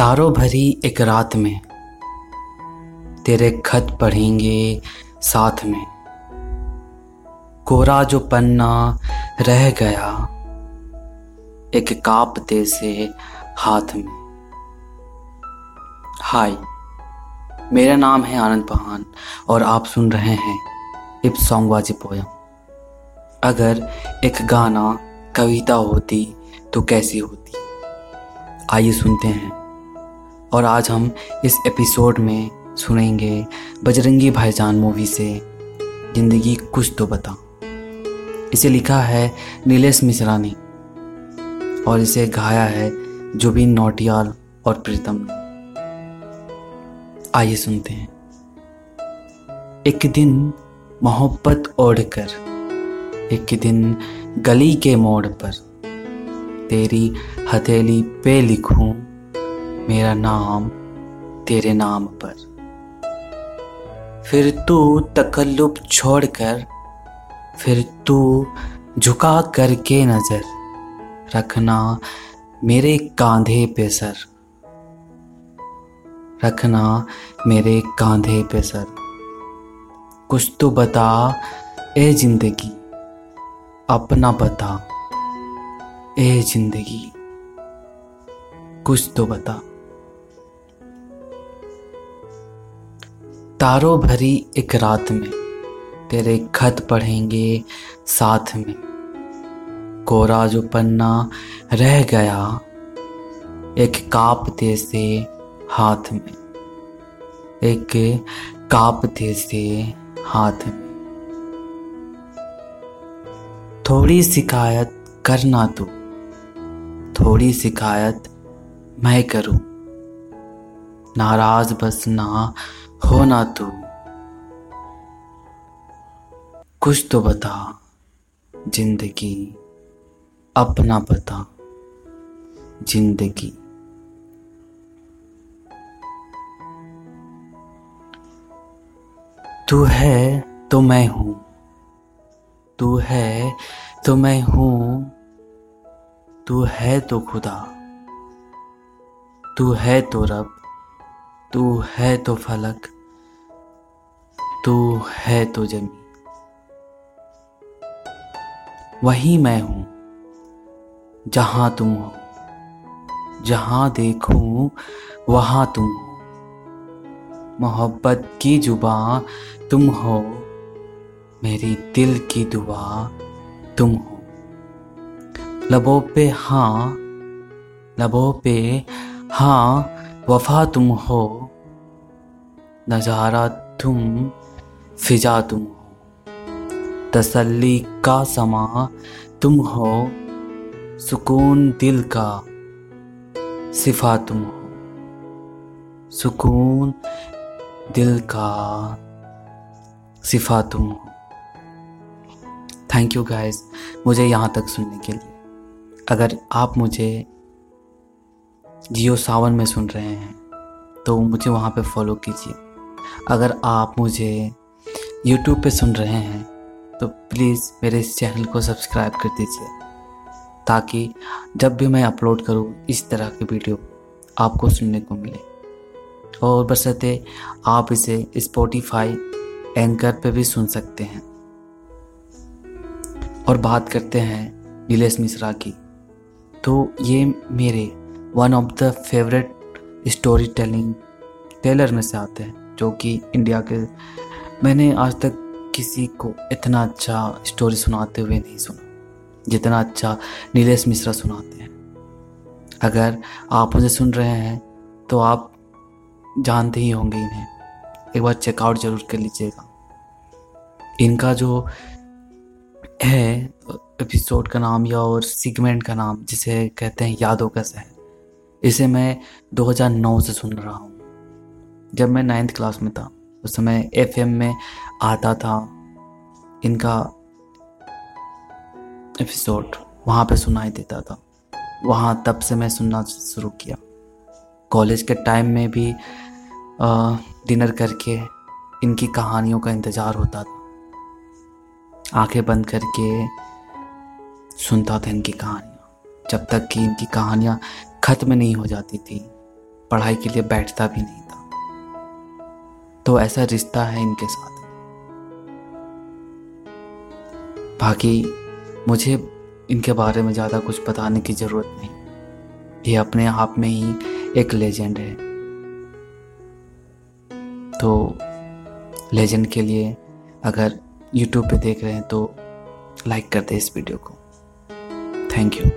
तारों भरी एक रात में, तेरे खत पढ़ेंगे साथ में। कोरा जो पन्ना रह गया, एक कांपते से हाथ में। हाय, मेरा नाम है आनंद पहान और आप सुन रहे हैं इप सॉन्गवाजी पोयम। अगर एक गाना कविता होती तो कैसी होती? आइए सुनते हैं। और आज हम इस एपिसोड में सुनेंगे बजरंगी भाईजान मूवी से ज़िंदगी कुछ तो बता। इसे लिखा है नीलेश मिश्रा ने और इसे गाया है जुबिन नौटियाल और प्रीतम। ने आइए सुनते हैं। एक दिन मोहब्बत ओढ़कर, एक दिन गली के मोड़ पर, तेरी हथेली पे लिखूं मेरा नाम तेरे नाम पर। फिर तू तकल्लुब छोड़कर, फिर तू झुका करके नज़र रखना मेरे कांधे पे सर। रखना मेरे कांधे पे सर। कुछ तो बता, ए ज़िंदगी, अपना बता, ए ज़िंदगी। कुछ तो बता। तारों भरी एक रात में, तेरे खत पढ़ेंगे साथ में। कोरा जो पन्ना रह गया, एक कापते से हाथ में। एक कापते से हाथ में। थोड़ी शिकायत करना तू, थोड़ी शिकायत मैं करूँ। नाराज़ बस ना हो ना तू। कुछ तो बता, ज़िंदगी अपना बता, ज़िंदगी। तू है तो मैं हूँ, तू है तो मैं हूँ, तू है तो खुदा, तू है तो रब। तू है तो फलक, तू है तो जमी। वही मैं हूँ, जहाँ तुम हो, जहाँ देखूँ, वहाँ तुम हो। मोहब्बत की जुबा तुम हो, मेरी दिल की दुआ तुम हो। लबों पे हाँ लबों पे हाँ वफा तुम हो, नज़ारा तुम, फिजा तुम हो। तसल्ली का समा तुम हो, सुकून दिल का सिफा तुम हो। सुकून दिल का सिफा तुम हो। थैंक यू गाइस मुझे यहाँ तक सुनने के लिए। अगर आप मुझे जियो सावन में सुन रहे हैं तो मुझे वहाँ पे फॉलो कीजिए। अगर आप मुझे यूट्यूब पे सुन रहे हैं तो प्लीज़ मेरे इस चैनल को सब्सक्राइब कर दीजिए, ताकि जब भी मैं अपलोड करूँ, इस तरह की वीडियो आपको सुनने को मिले। और बसते आप इसे स्पॉटिफाई एंकर पे भी सुन सकते हैं। और बात करते हैं नीलेश मिश्रा की तो ये मेरे one of the favourite story telling teller में से आते हैं, जो कि इंडिया के, मैंने आज तक किसी को इतना अच्छा स्टोरी सुनाते हुए नहीं सुना, जितना अच्छा नीलेश मिश्रा सुनाते हैं। अगर आप मुझे सुन रहे हैं तो आप जानते ही होंगे इन्हें। एक बार चेकआउट ज़रूर कर लीजिएगा। इनका जो है एपिसोड का नाम या और सीगमेंट का नाम, जिसे कहते हैं यादों का शहर। इसे मैं 2009 से सुन रहा हूँ। जब मैं नाइन्थ क्लास में था उस समय एफएम में आता था इनका एपिसोड वहाँ पे सुनाई देता था। वहाँ तब से मैं सुनना शुरू किया। कॉलेज के टाइम में भी आ, डिनर करके इनकी कहानियों का इंतज़ार होता था। आँखें बंद करके सुनता था इनकी कहानियाँ। जब तक कि इनकी कहानियाँ ख़त्म नहीं हो जाती थी, पढ़ाई के लिए बैठता भी नहीं था। तो ऐसा रिश्ता है इनके साथ। बाकी मुझे इनके बारे में ज़्यादा कुछ बताने की ज़रूरत नहीं। ये अपने आप में ही एक लेजेंड है। तो लेजेंड के लिए अगर यूट्यूब पे देख रहे हैं तो लाइक कर दे इस वीडियो को। Thank you